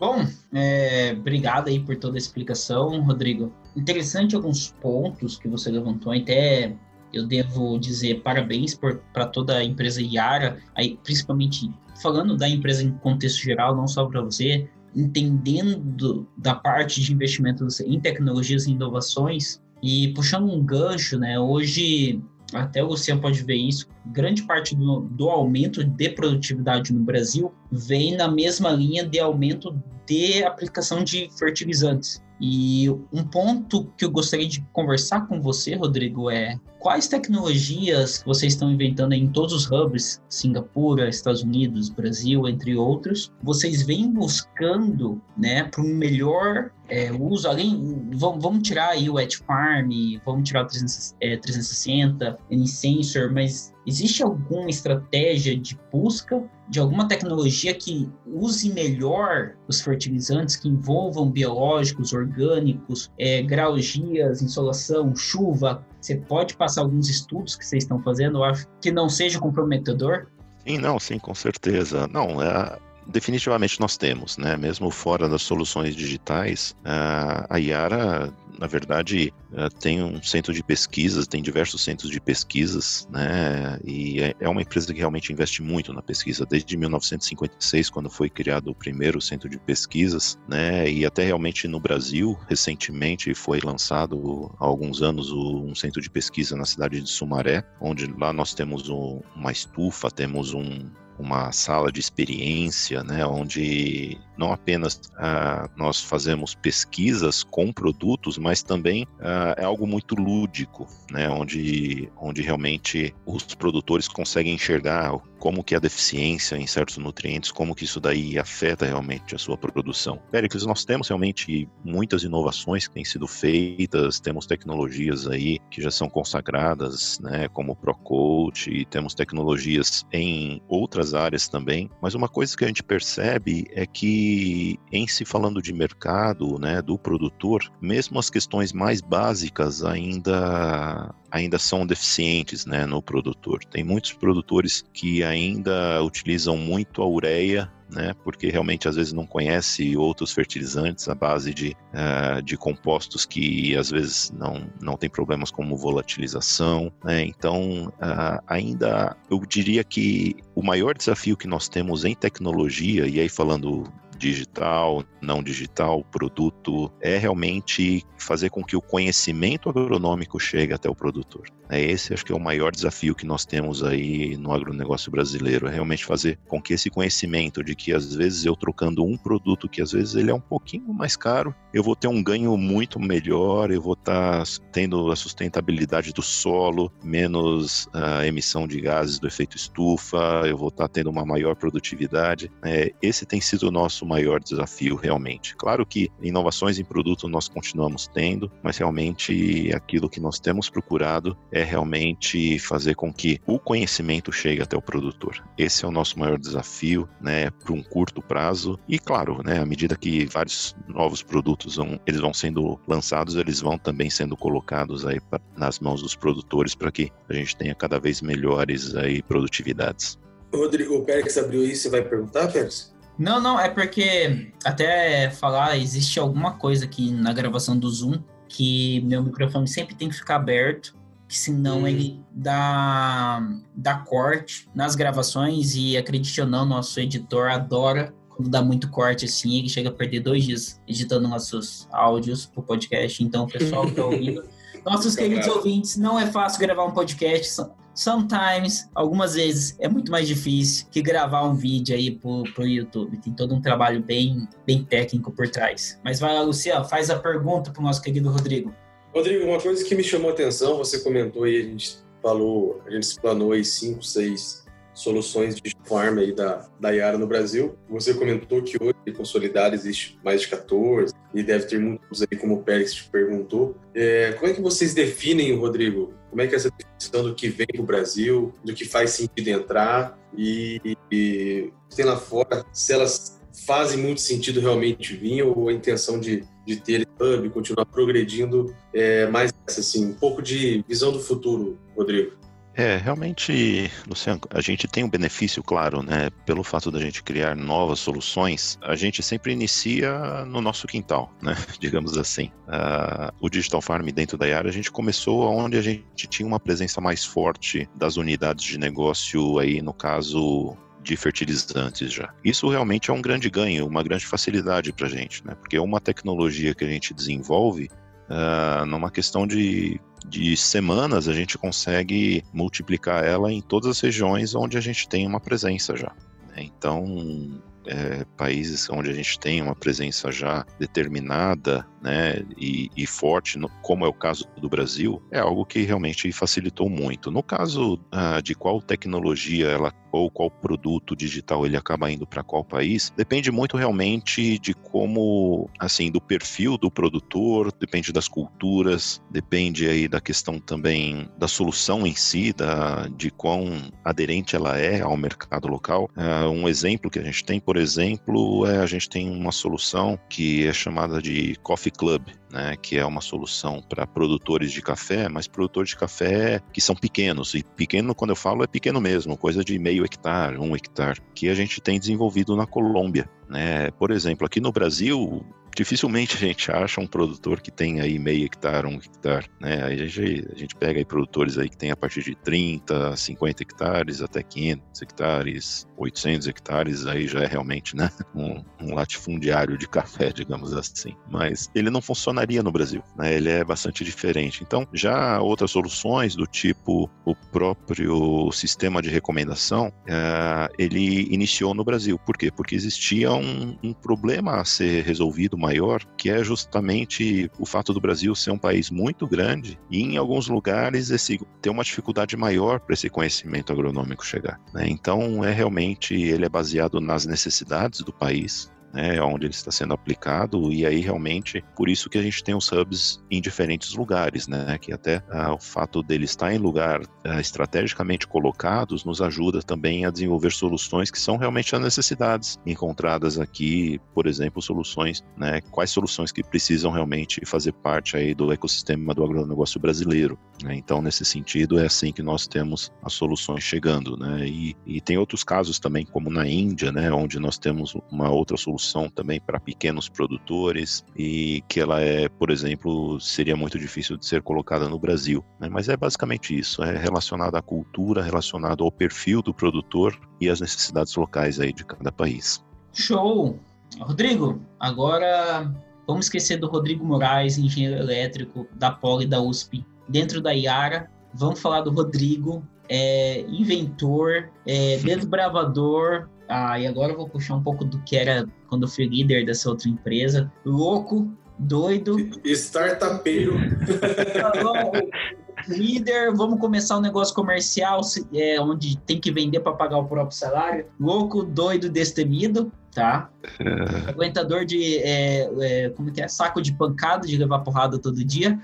B: Bom, é, obrigado aí por toda a explicação, Rodrigo. Interessante alguns pontos que você levantou, até eu devo dizer parabéns para toda a empresa Yara, aí, principalmente falando da empresa em contexto geral, não só para você, entendendo da parte de investimento em tecnologias e inovações e puxando um gancho, né? Hoje até o Luciano pode ver isso, grande parte do, do aumento de produtividade no Brasil vem na mesma linha de aumento de aplicação de fertilizantes. E um ponto que eu gostaria de conversar com você, Rodrigo, é quais tecnologias vocês estão inventando em todos os hubs, Singapura, Estados Unidos, Brasil, entre outros, vocês vêm buscando, né, para um melhor é, uso, além, vamos, vamos, tirar aí o Edge Farm, vamos tirar o 360, N-Sensor, mas existe alguma estratégia de busca de alguma tecnologia que use melhor os fertilizantes, que envolvam biológicos, orgânicos, é, graugias, insolação, chuva? Você pode passar alguns estudos que vocês estão fazendo, que não seja comprometedor?
D: Sim, não, sim, com certeza. Não, é, definitivamente nós temos, né? Mesmo fora das soluções digitais, a Yara, na verdade, tem um centro de pesquisas, tem diversos centros de pesquisas, né? E é, é uma empresa que realmente investe muito na pesquisa desde 1956, quando foi criado o primeiro centro de pesquisas, né? E até realmente no Brasil, recentemente foi lançado há alguns anos um centro de pesquisa na cidade de Sumaré, onde lá nós temos uma estufa, temos um uma sala de experiência, né, onde não apenas ah, nós fazemos pesquisas com produtos, mas também ah, é algo muito lúdico, né, onde, onde realmente os produtores conseguem enxergar como que a deficiência em certos nutrientes, como que isso daí afeta realmente a sua produção. Péricles, nós temos realmente muitas inovações que têm sido feitas, temos tecnologias aí que já são consagradas, né, como o ProCoach, temos tecnologias em outras áreas também, mas uma coisa que a gente percebe é que em se falando de mercado, né, do produtor, mesmo as questões mais básicas ainda ainda são deficientes né, no produtor. Tem muitos produtores que ainda utilizam muito a ureia né? Porque realmente às vezes não conhece outros fertilizantes à base de, uh, de compostos que às vezes não, não tem problemas como volatilização, né? Então, uh, ainda eu diria que o maior desafio que nós temos em tecnologia, e aí falando digital, não digital, produto, é realmente fazer com que o conhecimento agronômico chegue até o produtor. É esse acho que é o maior desafio que nós temos aí no agronegócio brasileiro, é realmente fazer com que esse conhecimento de que às vezes eu trocando um produto que às vezes ele é um pouquinho mais caro, eu vou ter um ganho muito melhor, eu vou estar tá tendo a sustentabilidade do solo, menos a emissão de gases do efeito estufa, eu vou estar tá tendo uma maior produtividade. É, esse tem sido o nosso maior desafio, realmente. Claro que inovações em produto nós continuamos tendo, mas realmente aquilo que nós temos procurado é realmente fazer com que o conhecimento chegue até o produtor. Esse é o nosso maior desafio, né, para um curto prazo. E claro, né, à medida que vários novos produtos vão, eles vão sendo lançados, eles vão também sendo colocados aí pra, nas mãos dos produtores para que a gente tenha cada vez melhores aí produtividades.
C: Rodrigo, o Pérez abriu aí, você vai perguntar, Pérez?
B: Não, não, é porque até falar, existe alguma coisa aqui na gravação do Zoom que meu microfone sempre tem que ficar aberto, que senão hum. ele dá, dá corte nas gravações e acredite ou não, nosso editor adora quando dá muito corte assim, ele chega a perder dois dias editando nossos áudios pro podcast. Então, pessoal que tá ouvindo, nossos queridos ouvintes, não é fácil gravar um podcast. Sometimes, algumas vezes, é muito mais difícil que gravar um vídeo aí pro, pro YouTube. Tem todo um trabalho bem, bem técnico por trás. Mas vai lá, Luciano, faz a pergunta pro nosso querido Rodrigo.
C: Rodrigo, uma coisa que me chamou a atenção, você comentou aí, a gente falou, a gente explanou aí cinco, seis soluções de farm aí da, da Yara no Brasil. Você comentou que hoje, consolidado, existe mais de 14 e deve ter muitos aí, como o Pérez te perguntou. É, como é que vocês definem, Rodrigo? Como é que é essa definição do que vem para o Brasil, do que faz sentido entrar e, e tem lá fora, se elas fazem muito sentido realmente vir ou a intenção de, de ter hub, continuar progredindo é mais assim, um pouco de visão do futuro, Rodrigo?
D: É, realmente, Luciano, a gente tem um benefício, claro, né? Pelo fato da gente criar novas soluções, a gente sempre inicia no nosso quintal, né? Digamos assim. Uh, o Digital Farm dentro da Yara, a gente começou onde a gente tinha uma presença mais forte das unidades de negócio aí, no caso, de fertilizantes já. Isso realmente é um grande ganho, uma grande facilidade para a gente, né? Porque é uma tecnologia que a gente desenvolve uh, numa questão de, de semanas, a gente consegue multiplicar ela em todas as regiões onde a gente tem uma presença já. Né? Então, é, países onde a gente tem uma presença já determinada né, e, e forte, no, como é o caso do Brasil, é algo que realmente facilitou muito. No caso ah, de qual tecnologia ela ou qual produto digital ele acaba indo para qual país, depende muito realmente de como, assim, do perfil do produtor, depende das culturas, depende aí da questão também da solução em si, da, de quão aderente ela é ao mercado local. Uh, um exemplo que a gente tem, por exemplo, é a gente tem uma solução que é chamada de Coffee Club, né, que é uma solução para produtores de café, mas produtores de café que são pequenos. E pequeno, quando eu falo, é pequeno mesmo, coisa de meio hectare, um hectare, que a gente tem desenvolvido na Colômbia. Né? Por exemplo, aqui no Brasil, dificilmente a gente acha um produtor que tem aí meio hectare, um hectare, né? A gente, a gente pega aí produtores aí que tem a partir de 30, 50 hectares até 500 hectares, 800 hectares, aí já é realmente, né, um, um latifundiário de café, digamos assim. Mas ele não funcionaria no Brasil, né? Ele é bastante diferente. Então, já outras soluções do tipo o próprio sistema de recomendação, uh, ele iniciou no Brasil. Por quê? Porque existia um, um problema a ser resolvido maior, que é justamente o fato do Brasil ser um país muito grande e em alguns lugares esse ter uma dificuldade maior para esse conhecimento agronômico chegar. Né? Então é realmente ele é baseado nas necessidades do país né, onde ele está sendo aplicado, e aí realmente por isso que a gente tem os hubs em diferentes lugares, né, que até ah, o fato dele estar em lugar ah, estrategicamente colocados nos ajuda também a desenvolver soluções que são realmente as necessidades encontradas aqui, por exemplo, soluções, né, quais soluções que precisam realmente fazer parte aí do ecossistema do agronegócio brasileiro. Né? Então, nesse sentido, é assim que nós temos as soluções chegando, né, e, e tem outros casos também, como na Índia, né, onde nós temos uma outra solução solução também para pequenos produtores e que ela é, por exemplo, seria muito difícil de ser colocada no Brasil. Né? Mas é basicamente isso, é relacionado à cultura, relacionado ao perfil do produtor e às necessidades locais aí de cada país.
B: Show! Rodrigo, agora vamos esquecer do Rodrigo Moraes, engenheiro elétrico da Poli da USP, dentro da Iara. Vamos falar do Rodrigo, é, inventor, é, desbravador, ah, e agora eu vou puxar um pouco do que era quando eu fui líder dessa outra empresa. Louco doido.
C: Startupeiro.
B: líder, vamos começar um negócio comercial é, onde tem que vender para pagar o próprio salário. Louco, doido, destemido, tá? Aguentador de é, é, como que é? saco de pancada, de levar porrada todo dia.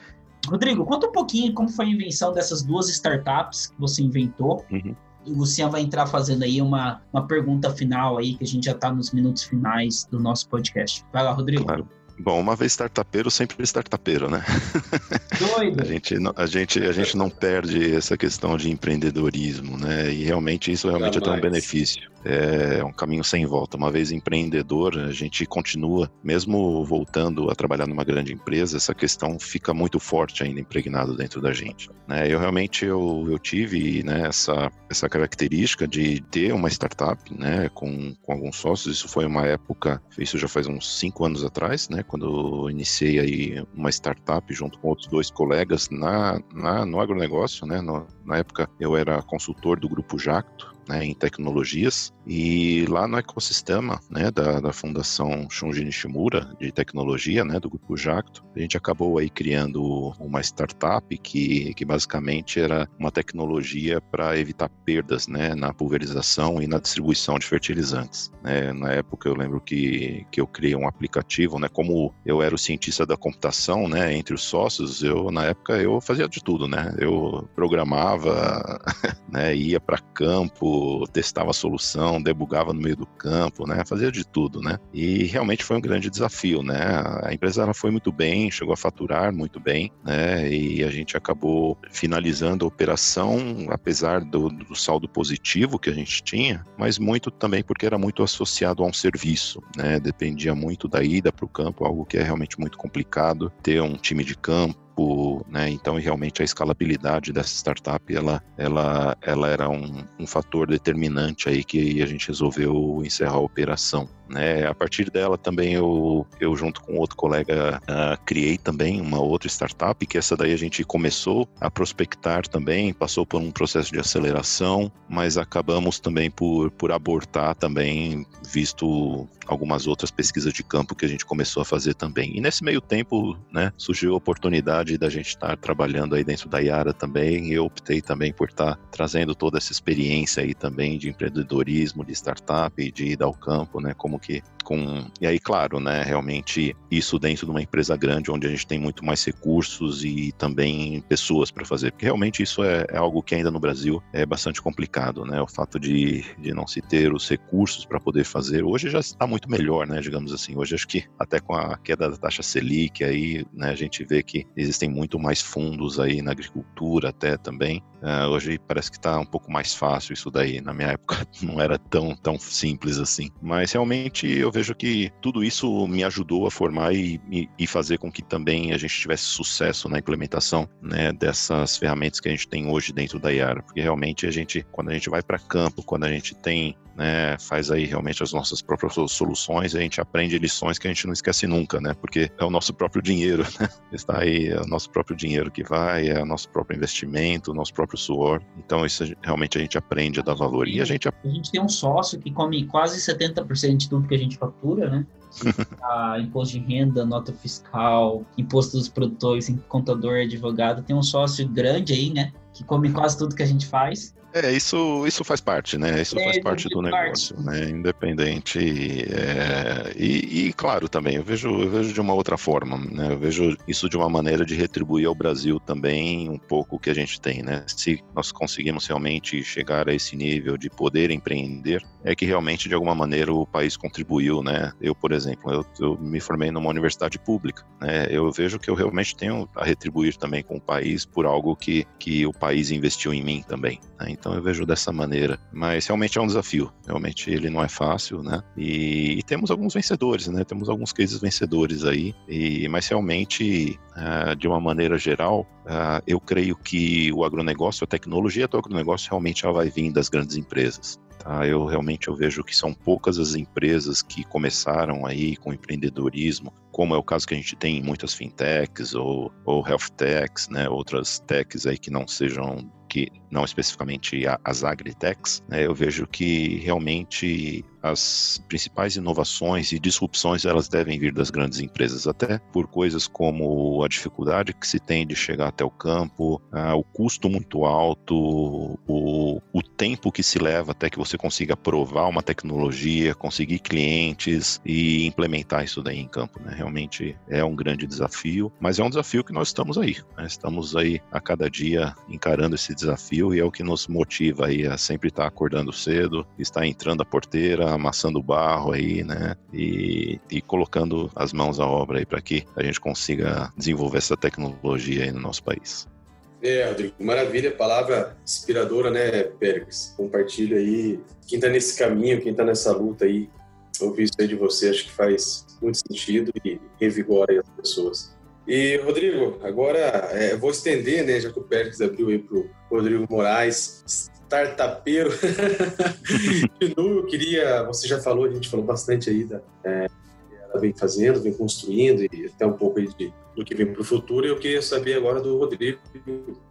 B: Rodrigo, conta um pouquinho como foi a invenção dessas duas startups que você inventou. Uhum. O Luciano vai entrar fazendo aí uma, uma pergunta final aí, que a gente já está nos minutos finais do nosso podcast. Vai lá, Rodrigo.
D: Claro. Bom, uma vez startupeiro, sempre startupeiro, né?
B: Doido.
D: a, gente, a, gente, a gente não perde essa questão de empreendedorismo, né? E realmente isso realmente Jamais. é um benefício é um caminho sem volta. Uma vez empreendedor, a gente continua, mesmo voltando a trabalhar numa grande empresa, essa questão fica muito forte ainda impregnada dentro da gente. Né? Eu realmente eu, eu tive né, essa, essa característica de ter uma startup né, com, com alguns sócios. Isso foi uma época, isso já faz uns cinco anos atrás, né, quando iniciei aí uma startup junto com outros dois colegas na, na no agronegócio. Né, no, na época eu era consultor do Grupo Jacto, né, em tecnologias e lá no ecossistema né, da, da Fundação Shunji Nishimura de tecnologia, né, do grupo Jacto, a gente acabou aí criando uma startup que, que basicamente era uma tecnologia para evitar perdas né, na pulverização e na distribuição de fertilizantes. Né. Na época eu lembro que, que eu criei um aplicativo, né, como eu era o cientista da computação né, entre os sócios, eu na época eu fazia de tudo, né, eu programava, né, ia para campo, testava a solução, debugava no meio do campo, né? Fazia de tudo, né? E realmente foi um grande desafio, né? A empresa ela foi muito bem, chegou a faturar muito bem, né? E a gente acabou finalizando a operação, apesar do, do saldo positivo que a gente tinha, mas muito também porque era muito associado a um serviço, né? Dependia muito da ida para o campo, algo que é realmente muito complicado, ter um time de campo tempo, né? Então, realmente a escalabilidade dessa startup, ela, ela, ela era um, um fator determinante aí que a gente resolveu encerrar a operação. Né? A partir dela também eu, eu junto com outro colega uh, criei também uma outra startup que essa daí a gente começou a prospectar também, passou por um processo de aceleração, mas acabamos também por, por abortar também, visto algumas outras pesquisas de campo que a gente começou a fazer também. E nesse meio tempo, né, surgiu a oportunidade da gente estar trabalhando aí dentro da Yara também, e eu optei também por estar trazendo toda essa experiência aí também de empreendedorismo, de startup, de ida ao campo, né, como que com e aí claro né realmente isso dentro de uma empresa grande onde a gente tem muito mais recursos e também pessoas para fazer porque realmente isso é, é, algo que ainda no Brasil é bastante complicado né o fato de, de não se ter os recursos para poder fazer. Hoje já está muito melhor né digamos assim. Hoje acho que até com a queda da taxa selic aí né a gente vê que existem muito mais fundos aí na agricultura até também. Uh, hoje parece que está um pouco mais fácil isso daí. Na minha época não era tão tão simples assim. Mas realmente eu vejo que tudo isso me ajudou a formar e, e, e, fazer com que também a gente tivesse sucesso na implementação né, dessas ferramentas que a gente tem hoje dentro da IARA, porque realmente a gente, quando a gente vai para campo, quando a gente tem né, faz aí realmente as nossas próprias soluções, a gente aprende lições que a gente não esquece nunca, né? Porque é o nosso próprio dinheiro, né? Está aí, é o nosso próprio dinheiro que vai, é o nosso próprio investimento, o nosso próprio suor. Então, isso realmente a gente aprende a dar valor. E a gente...
B: A gente tem um sócio que come quase 70% de tudo que a gente fatura, né? imposto de renda, nota fiscal, imposto dos produtores, contador, advogado. Tem um sócio grande aí, né? Que come quase tudo que a gente faz.
D: É, isso, isso faz parte, né? Isso é, faz parte do negócio, parte. né? Independente. É, e, e, claro, também, eu vejo, eu vejo de uma outra forma, né? Eu vejo isso de uma maneira de retribuir ao Brasil também um pouco o que a gente tem, né? Se nós conseguimos realmente chegar a esse nível de poder empreender, é que realmente, de alguma maneira, o país contribuiu, né? Eu, por exemplo, eu, eu me formei numa universidade pública, né? Eu vejo que eu realmente tenho a retribuir também com o país por algo que, que o país investiu em mim também, né? Então eu vejo dessa maneira. Mas realmente é um desafio. Realmente ele não é fácil, né? E, e temos alguns vencedores, né? Temos alguns cases vencedores aí. E, mas realmente, uh, de uma maneira geral, uh, eu creio que o agronegócio, a tecnologia do agronegócio realmente ela vai vir das grandes empresas. Tá? Eu realmente eu vejo que são poucas as empresas que começaram aí com empreendedorismo, como é o caso que a gente tem em muitas fintechs ou, ou health techs, né? Outras techs aí que não sejam que não especificamente as agritechs, né, eu vejo que realmente as principais inovações e disrupções elas devem vir das grandes empresas, até por coisas como a dificuldade que se tem de chegar até o campo, ah, o custo muito alto, o, o tempo que se leva até que você consiga provar uma tecnologia, conseguir clientes e implementar isso daí em campo. Né? Realmente é um grande desafio, mas é um desafio que nós estamos aí. Né? Estamos aí a cada dia encarando esse desafio e é o que nos motiva aí a sempre estar acordando cedo, estar entrando a porteira, amassando barro aí, né? E, e colocando as mãos à obra aí para que a gente consiga desenvolver essa tecnologia aí no nosso país.
C: É, Rodrigo, maravilha, palavra inspiradora, né, Pérez? Compartilha aí. Quem está nesse caminho, quem está nessa luta aí, ouvir isso aí de você, acho que faz muito sentido e revigora as pessoas. E, Rodrigo, agora é, vou estender, né, já que o Pérez abriu aí para o Rodrigo Moraes, startupeiro. de novo, eu queria, você já falou, a gente falou bastante aí da, é, ela vem fazendo, vem construindo e até um pouco aí de, do que vem para o futuro. Eu queria saber agora do Rodrigo,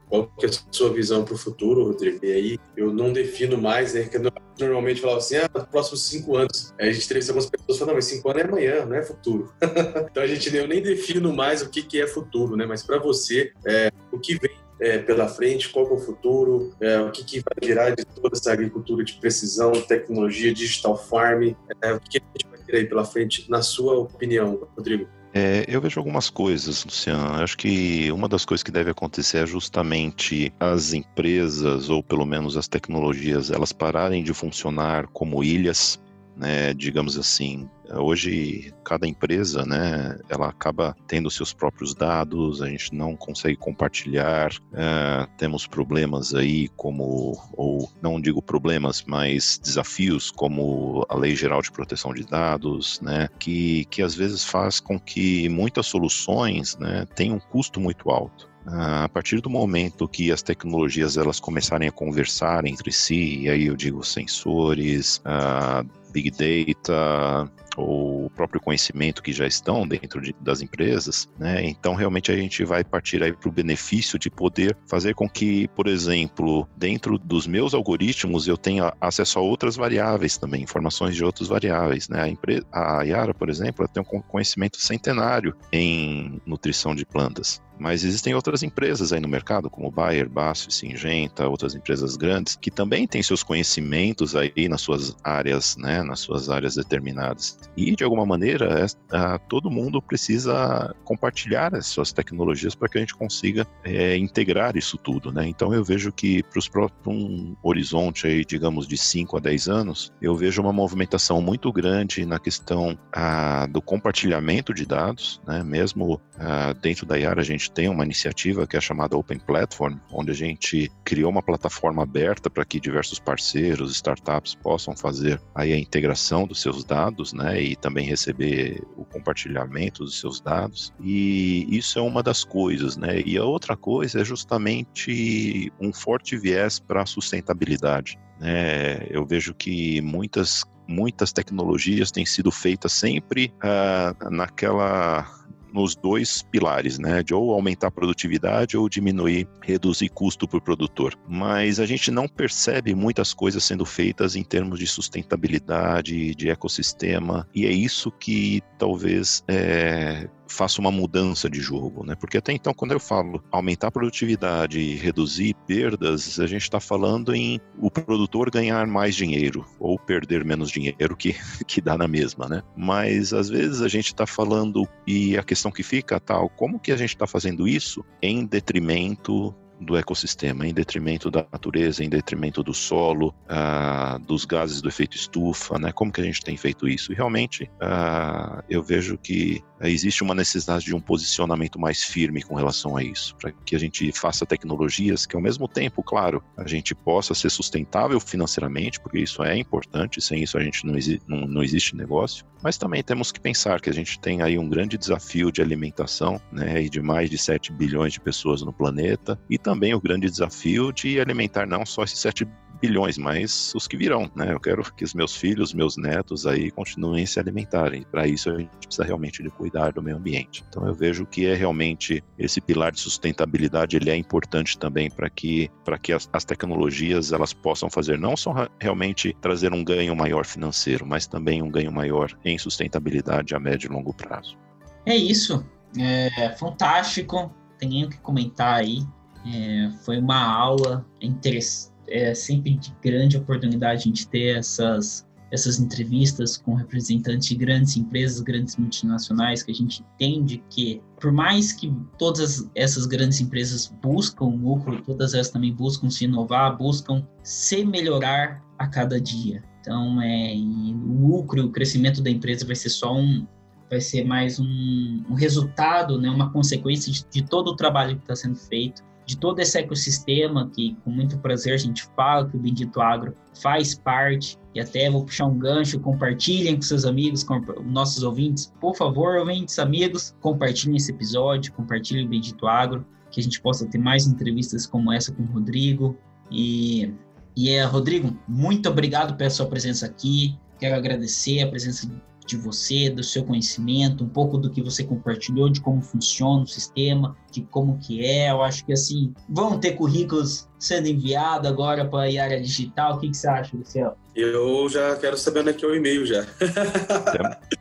C: qual que é a sua visão para o futuro, Rodrigo? E aí eu não defino mais, né? Que normalmente falava assim, ah, nos próximos cinco anos. Aí a gente entrevista algumas pessoas falando, mas cinco anos é amanhã, não é futuro. então a gente eu nem defino mais o que, que é futuro, né? Mas para você, é, o que vem é, pela frente, qual é o futuro, é, o que, que, vai virar de toda essa agricultura de precisão, tecnologia, digital farm, é, o que, a gente vai ter aí pela frente, na sua opinião, Rodrigo?
D: É, eu vejo algumas coisas, Luciano. Acho que uma das coisas que deve acontecer é justamente as empresas, ou pelo menos as tecnologias, elas pararem de funcionar como ilhas né, digamos assim, hoje cada empresa, né, ela acaba tendo seus próprios dados, a gente não consegue compartilhar, é, temos problemas aí como, ou não digo problemas, mas desafios como a Lei Geral de Proteção de Dados, né, que, que às vezes faz com que muitas soluções, né, tenham um custo muito alto. A partir do momento que as tecnologias elas começarem a conversar entre si, e aí eu digo sensores, uh, Big Data, ou o próprio conhecimento que já estão dentro de, das empresas, né? Então realmente a gente vai partir aí para o benefício de poder fazer com que, por exemplo, dentro dos meus algoritmos eu tenha acesso a outras variáveis também, informações de outras variáveis, né? A, empresa, a Yara, por exemplo, ela tem um conhecimento centenário em nutrição de plantas. Mas existem outras empresas aí no mercado, como Bayer, Basso, Singenta, outras empresas grandes, que também têm seus conhecimentos aí nas suas áreas, né, nas suas áreas determinadas. E, de alguma maneira, é, todo mundo precisa compartilhar as suas tecnologias para que a gente consiga é, integrar isso tudo, né? Então, eu vejo que para um horizonte aí, digamos, de 5 a 10 anos, eu vejo uma movimentação muito grande na questão ah, do compartilhamento de dados, né? Mesmo ah, dentro da IAR, a gente tem uma iniciativa que é chamada Open Platform, onde a gente criou uma plataforma aberta para que diversos parceiros, startups possam fazer aí a integração dos seus dados, né, e também receber o compartilhamento dos seus dados. E isso é uma das coisas, né? E a outra coisa é justamente um forte viés para a sustentabilidade. Né? Eu vejo que muitas muitas tecnologias têm sido feitas sempre uh, naquela nos dois pilares, né? De ou aumentar a produtividade ou diminuir, reduzir custo para o produtor. Mas a gente não percebe muitas coisas sendo feitas em termos de sustentabilidade, de ecossistema, e é isso que talvez é, faça uma mudança de jogo, né? Porque até então, quando eu falo aumentar a produtividade e reduzir perdas, a gente está falando em o produtor ganhar mais dinheiro ou perder menos dinheiro, que, que dá na mesma, né? Mas às vezes a gente está falando, e a questão que fica tal, como que a gente está fazendo isso em detrimento do ecossistema, em detrimento da natureza, em detrimento do solo, ah, dos gases do efeito estufa, né? Como que a gente tem feito isso? E realmente ah, eu vejo que existe uma necessidade de um posicionamento mais firme com relação a isso, para que a gente faça tecnologias que, ao mesmo tempo, claro, a gente possa ser sustentável financeiramente, porque isso é importante, sem isso a gente não, exi não, não existe negócio, mas também temos que pensar que a gente tem aí um grande desafio de alimentação, né, e de mais de 7 bilhões de pessoas no planeta, e também o grande desafio de alimentar não só esses 7 bilhões, mas os que virão, né? Eu quero que os meus filhos, meus netos aí continuem se alimentarem. Para isso a gente precisa realmente de cuidar do meio ambiente. Então eu vejo que é realmente esse pilar de sustentabilidade, ele é importante também para que para que as, as, tecnologias elas possam fazer não só realmente trazer um ganho maior financeiro, mas também um ganho maior em sustentabilidade a médio e longo prazo.
B: É isso. É fantástico. O que comentar aí. É, foi uma aula interessante. É sempre de grande oportunidade a gente ter essas, essas entrevistas com representantes de grandes empresas, grandes multinacionais, que a gente entende que, por mais que todas essas grandes empresas buscam lucro, todas elas também buscam se inovar, buscam se melhorar a cada dia. Então, é, o lucro, o crescimento da empresa vai ser só um, vai ser mais um, um resultado, né, uma consequência de, de todo o trabalho que está sendo feito de todo esse ecossistema que com muito prazer a gente fala que o Bendito Agro faz parte e até vou puxar um gancho, compartilhem com seus amigos, com nossos ouvintes. Por favor, ouvintes, amigos, compartilhem esse episódio, compartilhem o Bendito Agro, que a gente possa ter mais entrevistas como essa com o Rodrigo. E, e é, Rodrigo, muito obrigado pela sua presença aqui. Quero agradecer a presença de você, do seu conhecimento, um pouco do que você compartilhou, de como funciona o sistema, de como que é. Eu acho que assim, vão ter currículos sendo enviados agora para a área digital. O que, que você acha, Luciano?
C: Eu já quero saber onde é que é o e-mail já.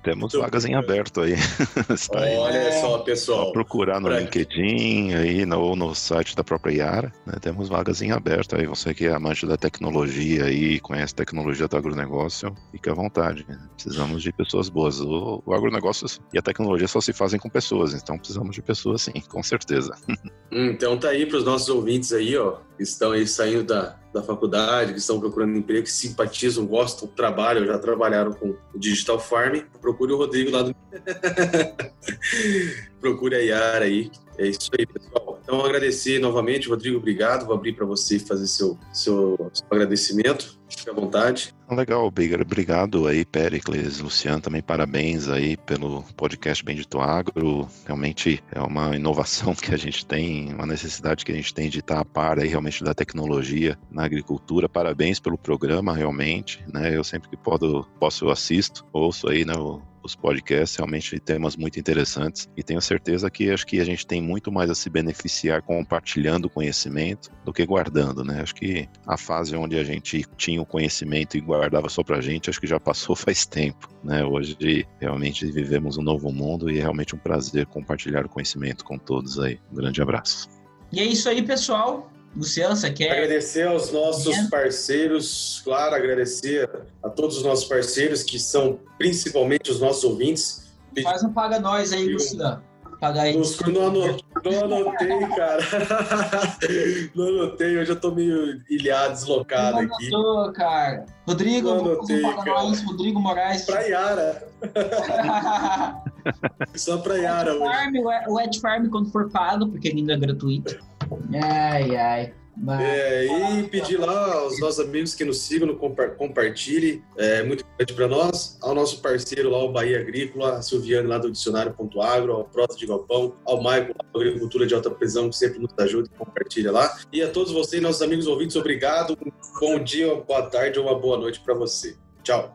D: temos vagas em aberto aí.
C: Olha aí. só, pessoal.
D: Só procurar no pra... LinkedIn aí, no, ou no site da própria Iara, né? Temos vagas em aberto aí. Você que é amante da tecnologia aí, conhece a tecnologia do agronegócio, fique à vontade. Né? Precisamos de pessoas boas. O, o agronegócio e a tecnologia só se fazem com pessoas, então precisamos de pessoas sim, com certeza.
C: Então tá aí para os nossos ouvintes aí, ó, estão aí saindo da, da faculdade, que estão procurando emprego, que simpatizam, gostam, trabalham, já trabalharam com o Digital Farm, procure o Rodrigo lá do. procure a Yara aí. É isso aí, pessoal. Então, agradecer novamente, Rodrigo, obrigado. Vou abrir para você fazer seu, seu, seu agradecimento. Fique à vontade.
D: Legal, obrigado aí, Pericles, Luciano, também parabéns aí pelo podcast Bendito Agro. Realmente é uma inovação que a gente tem, uma necessidade que a gente tem de estar a par aí realmente da tecnologia na agricultura. Parabéns pelo programa, realmente, né? Eu sempre que posso, posso assisto, ouço aí, né, o os podcasts, realmente temas muito interessantes e tenho certeza que acho que a gente tem muito mais a se beneficiar compartilhando conhecimento do que guardando, né? Acho que a fase onde a gente tinha o conhecimento e guardava só pra gente, acho que já passou faz tempo, né? Hoje realmente vivemos um novo mundo e é realmente um prazer compartilhar o conhecimento com todos aí. Um grande abraço.
B: E é isso aí, pessoal. Luciano, você quer.
C: Agradecer aos nossos parceiros, claro, agradecer a todos os nossos parceiros, que são principalmente os nossos ouvintes.
B: Faz um paga nós aí, Luciano. Paga aí. Nos,
C: não, anotei, não anotei, cara. não anotei, hoje eu tô meio ilhado, deslocado não aqui.
B: Anotou, cara. Rodrigo,
C: não anotei, um
B: cara. nós, Rodrigo Moraes.
C: Pra Yara. Só pra Yara.
B: O Farm, o Ed Farm, quando for pago, porque ainda é gratuito. Ai, ai.
C: Mas... É, e pedir lá aos nossos amigos que nos sigam, no compa compartilhe, é muito importante para nós, ao nosso parceiro lá, o Bahia Agrícola, a Silviane lá do Dicionário.agro, ao Prota de Galpão, ao Maicon da Agricultura de Alta Prisão, que sempre nos ajuda e compartilha lá. E a todos vocês, nossos amigos ouvintes, obrigado, um bom dia, uma boa tarde ou uma boa noite para você. Tchau.